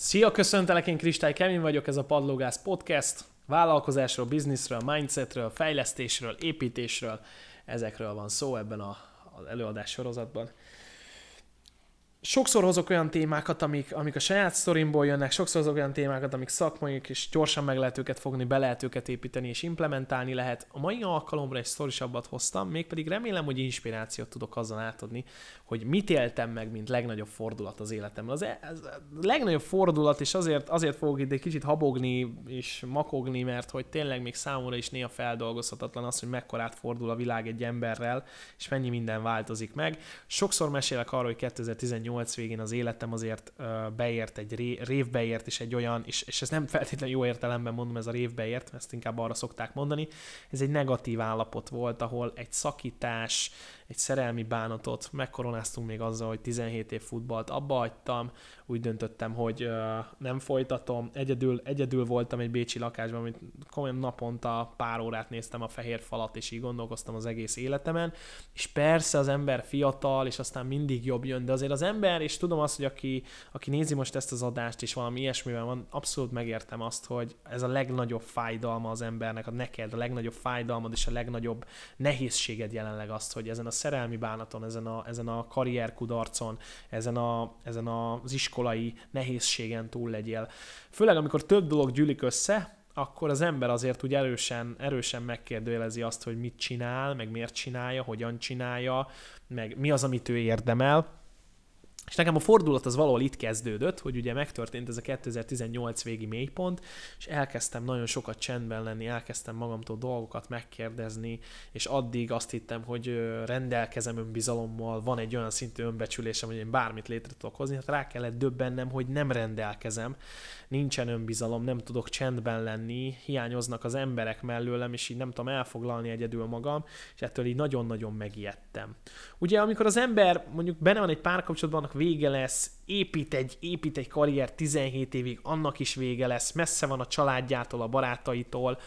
Szia, köszöntelek, én Kristály Kevin vagyok, ez a Padlógász Podcast. Vállalkozásról, bizniszről, mindsetről, fejlesztésről, építésről, ezekről van szó ebben a, az előadás sorozatban sokszor hozok olyan témákat, amik, amik a saját sztorimból jönnek, sokszor hozok olyan témákat, amik szakmai, és gyorsan meg lehet őket fogni, be lehet őket építeni, és implementálni lehet. A mai alkalomra egy sztorisabbat hoztam, mégpedig remélem, hogy inspirációt tudok azzal átadni, hogy mit éltem meg, mint legnagyobb fordulat az életemben. Az, e- az a legnagyobb fordulat, és azért, azért fogok itt egy kicsit habogni és makogni, mert hogy tényleg még számomra is néha feldolgozhatatlan az, hogy mekkorát fordul a világ egy emberrel, és mennyi minden változik meg. Sokszor mesélek arról, hogy 2018 2008 végén az életem azért beért, egy ré, révbeért is egy olyan, és, és ez nem feltétlenül jó értelemben mondom, ez a révbeért, ezt inkább arra szokták mondani, ez egy negatív állapot volt, ahol egy szakítás, egy szerelmi bánatot, megkoronáztunk még azzal, hogy 17 év futballt abba hagytam, úgy döntöttem, hogy nem folytatom, egyedül, egyedül voltam egy bécsi lakásban, amit komolyan naponta pár órát néztem a fehér falat, és így gondolkoztam az egész életemen, és persze az ember fiatal, és aztán mindig jobb jön, de azért az ember, és tudom azt, hogy aki, aki nézi most ezt az adást, és valami ilyesmivel van, abszolút megértem azt, hogy ez a legnagyobb fájdalma az embernek, a neked a legnagyobb fájdalmad, és a legnagyobb nehézséged jelenleg azt, hogy ezen a szerelmi bánaton, ezen a, ezen a karrier kudarcon, ezen, a, ezen az iskolai nehézségen túl legyél. Főleg amikor több dolog gyűlik össze, akkor az ember azért úgy erősen, erősen megkérdőjelezi azt, hogy mit csinál, meg miért csinálja, hogyan csinálja, meg mi az, amit ő érdemel. És nekem a fordulat az valahol itt kezdődött, hogy ugye megtörtént ez a 2018 végi mélypont, és elkezdtem nagyon sokat csendben lenni, elkezdtem magamtól dolgokat megkérdezni, és addig azt hittem, hogy rendelkezem önbizalommal, van egy olyan szintű önbecsülésem, hogy én bármit létre tudok hozni, hát rá kellett döbbennem, hogy nem rendelkezem, nincsen önbizalom, nem tudok csendben lenni, hiányoznak az emberek mellőlem, és így nem tudom elfoglalni egyedül magam, és ettől így nagyon-nagyon megijedtem. Ugye amikor az ember mondjuk benne van egy párkapcsolatban, annak vége lesz, épít egy, épít egy karrier 17 évig, annak is vége lesz, messze van a családjától, a barátaitól,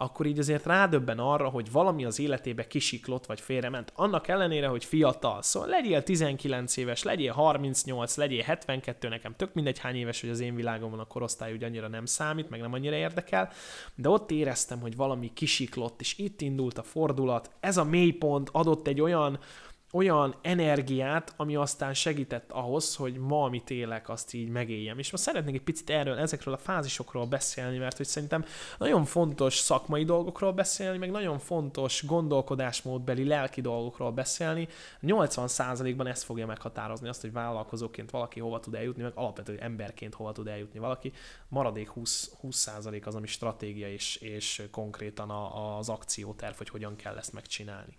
akkor így azért rádöbben arra, hogy valami az életébe kisiklott vagy félrement, annak ellenére, hogy fiatal. Szóval legyél 19 éves, legyél 38, legyél 72, nekem tök mindegy hány éves, hogy az én világomban a korosztály úgy annyira nem számít, meg nem annyira érdekel, de ott éreztem, hogy valami kisiklott, és itt indult a fordulat. Ez a mélypont adott egy olyan olyan energiát, ami aztán segített ahhoz, hogy ma, amit élek, azt így megéljem. És most szeretnék egy picit erről, ezekről a fázisokról beszélni, mert hogy szerintem nagyon fontos szakmai dolgokról beszélni, meg nagyon fontos gondolkodásmódbeli, lelki dolgokról beszélni. 80%-ban ez fogja meghatározni azt, hogy vállalkozóként valaki hova tud eljutni, meg alapvetően emberként hova tud eljutni valaki. Maradék 20, 20% az, ami stratégia és, és konkrétan az akcióterv, hogy hogyan kell ezt megcsinálni.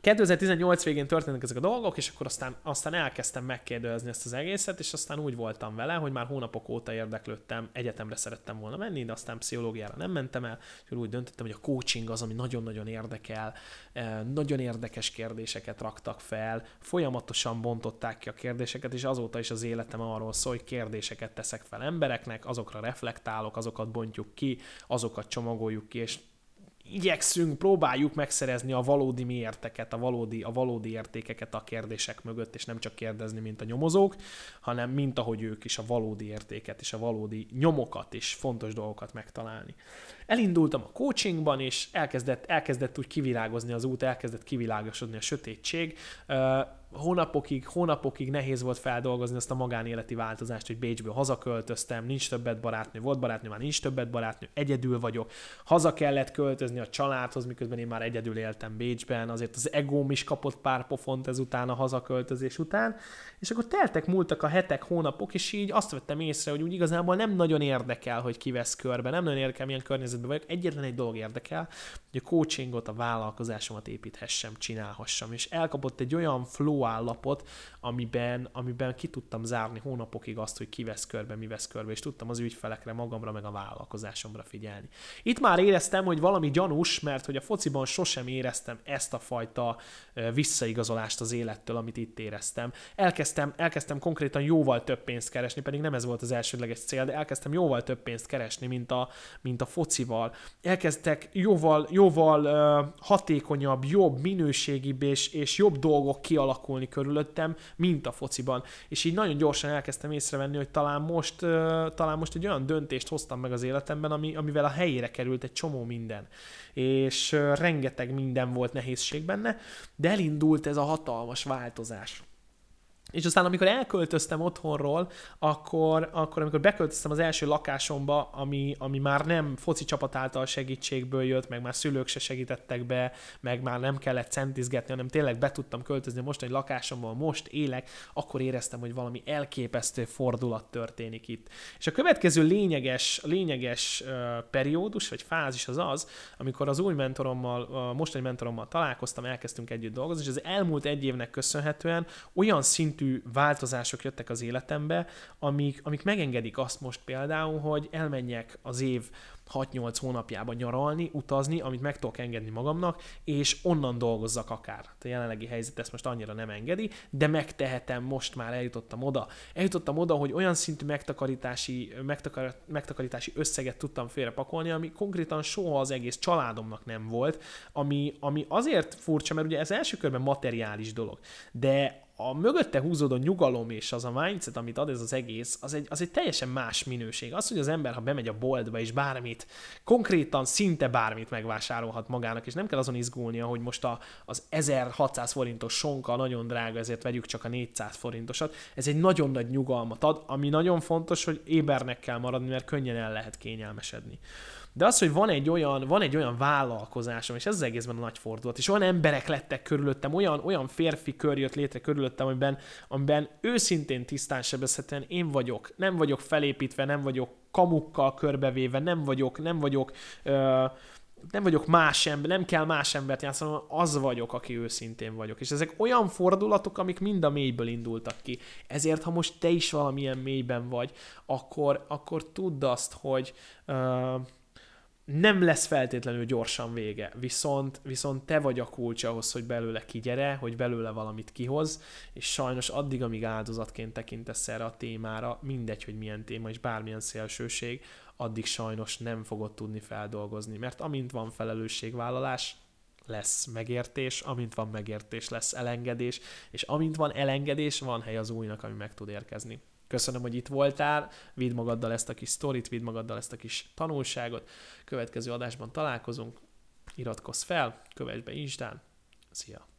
2018 végén történnek ezek a dolgok, és akkor aztán, aztán elkezdtem megkérdőzni ezt az egészet, és aztán úgy voltam vele, hogy már hónapok óta érdeklődtem, egyetemre szerettem volna menni, de aztán pszichológiára nem mentem el, és úgy döntöttem, hogy a coaching az, ami nagyon-nagyon érdekel, eh, nagyon érdekes kérdéseket raktak fel, folyamatosan bontották ki a kérdéseket, és azóta is az életem arról szól, hogy kérdéseket teszek fel embereknek, azokra reflektálok, azokat bontjuk ki, azokat csomagoljuk ki, és igyekszünk, próbáljuk megszerezni a valódi miérteket, a valódi, a valódi értékeket a kérdések mögött, és nem csak kérdezni, mint a nyomozók, hanem mint ahogy ők is a valódi értéket és a valódi nyomokat és fontos dolgokat megtalálni. Elindultam a coachingban, és elkezdett, elkezdett úgy kivilágozni az út, elkezdett kivilágosodni a sötétség hónapokig, hónapokig nehéz volt feldolgozni azt a magánéleti változást, hogy Bécsből hazaköltöztem, nincs többet barátnő, volt barátnő, már nincs többet barátnő, egyedül vagyok, haza kellett költözni a családhoz, miközben én már egyedül éltem Bécsben, azért az egóm is kapott pár pofont ezután a hazaköltözés után, és akkor teltek, múltak a hetek, hónapok, és így azt vettem észre, hogy úgy igazából nem nagyon érdekel, hogy kivesz körbe, nem nagyon érdekel, milyen környezetben vagyok, egyetlen egy dolog érdekel, hogy a coachingot, a vállalkozásomat építhessem, csinálhassam, és elkapott egy olyan flow állapot, amiben, amiben ki tudtam zárni hónapokig azt, hogy ki vesz körbe, mi vesz körbe, és tudtam az ügyfelekre, magamra, meg a vállalkozásomra figyelni. Itt már éreztem, hogy valami gyanús, mert hogy a fociban sosem éreztem ezt a fajta visszaigazolást az élettől, amit itt éreztem. Elkezdtem, elkezdtem konkrétan jóval több pénzt keresni, pedig nem ez volt az elsődleges cél, de elkezdtem jóval több pénzt keresni, mint a, mint a focival. Elkezdtek jóval, jóval hatékonyabb, jobb, minőségibb és, és jobb dolgok kialakulni alakulni körülöttem, mint a fociban. És így nagyon gyorsan elkezdtem észrevenni, hogy talán most, talán most egy olyan döntést hoztam meg az életemben, ami, amivel a helyére került egy csomó minden. És rengeteg minden volt nehézség benne, de elindult ez a hatalmas változás. És aztán amikor elköltöztem otthonról, akkor, akkor amikor beköltöztem az első lakásomba, ami, ami már nem foci csapat által segítségből jött, meg már szülők se segítettek be, meg már nem kellett centizgetni, hanem tényleg be tudtam költözni most egy lakásomban, most élek, akkor éreztem, hogy valami elképesztő fordulat történik itt. És a következő lényeges, lényeges periódus, vagy fázis az az, amikor az új mentorommal, a mostani mentorommal találkoztam, elkezdtünk együtt dolgozni, és az elmúlt egy évnek köszönhetően olyan szintű szintű változások jöttek az életembe, amik, amik megengedik azt most például, hogy elmenjek az év 6-8 hónapjában nyaralni, utazni, amit meg tudok engedni magamnak, és onnan dolgozzak akár. A jelenlegi helyzet ezt most annyira nem engedi, de megtehetem, most már eljutottam oda. Eljutottam oda, hogy olyan szintű megtakarítási, megtakar, megtakarítási összeget tudtam félrepakolni, ami konkrétan soha az egész családomnak nem volt, ami, ami azért furcsa, mert ugye ez első körben materiális dolog, de a mögötte húzódó nyugalom és az a mindset, amit ad ez az egész, az egy, az egy teljesen más minőség. Az, hogy az ember, ha bemegy a boltba és bármit, konkrétan szinte bármit megvásárolhat magának, és nem kell azon izgulnia, hogy most a, az 1600 forintos sonka nagyon drága, ezért vegyük csak a 400 forintosat. Ez egy nagyon nagy nyugalmat ad, ami nagyon fontos, hogy ébernek kell maradni, mert könnyen el lehet kényelmesedni. De az, hogy van egy olyan, van egy olyan vállalkozásom, és ez az egészben a nagy fordulat, és olyan emberek lettek körülöttem, olyan, olyan férfi kör jött létre körülöttem, amiben, amiben őszintén tisztán sebezhetően én vagyok. Nem vagyok felépítve, nem vagyok kamukkal körbevéve, nem vagyok, nem vagyok ö, nem vagyok más ember, nem kell más embert játszanom, az vagyok, aki őszintén vagyok. És ezek olyan fordulatok, amik mind a mélyből indultak ki. Ezért, ha most te is valamilyen mélyben vagy, akkor, akkor tudd azt, hogy uh, nem lesz feltétlenül gyorsan vége, viszont, viszont te vagy a kulcs ahhoz, hogy belőle kigyere, hogy belőle valamit kihoz, és sajnos addig, amíg áldozatként tekintesz erre a témára, mindegy, hogy milyen téma és bármilyen szélsőség, addig sajnos nem fogod tudni feldolgozni, mert amint van felelősségvállalás, lesz megértés, amint van megértés, lesz elengedés, és amint van elengedés, van hely az újnak, ami meg tud érkezni. Köszönöm, hogy itt voltál, vidd magaddal ezt a kis sztorit, vidd magaddal ezt a kis tanulságot. Következő adásban találkozunk, iratkozz fel, kövess be Instán. Szia!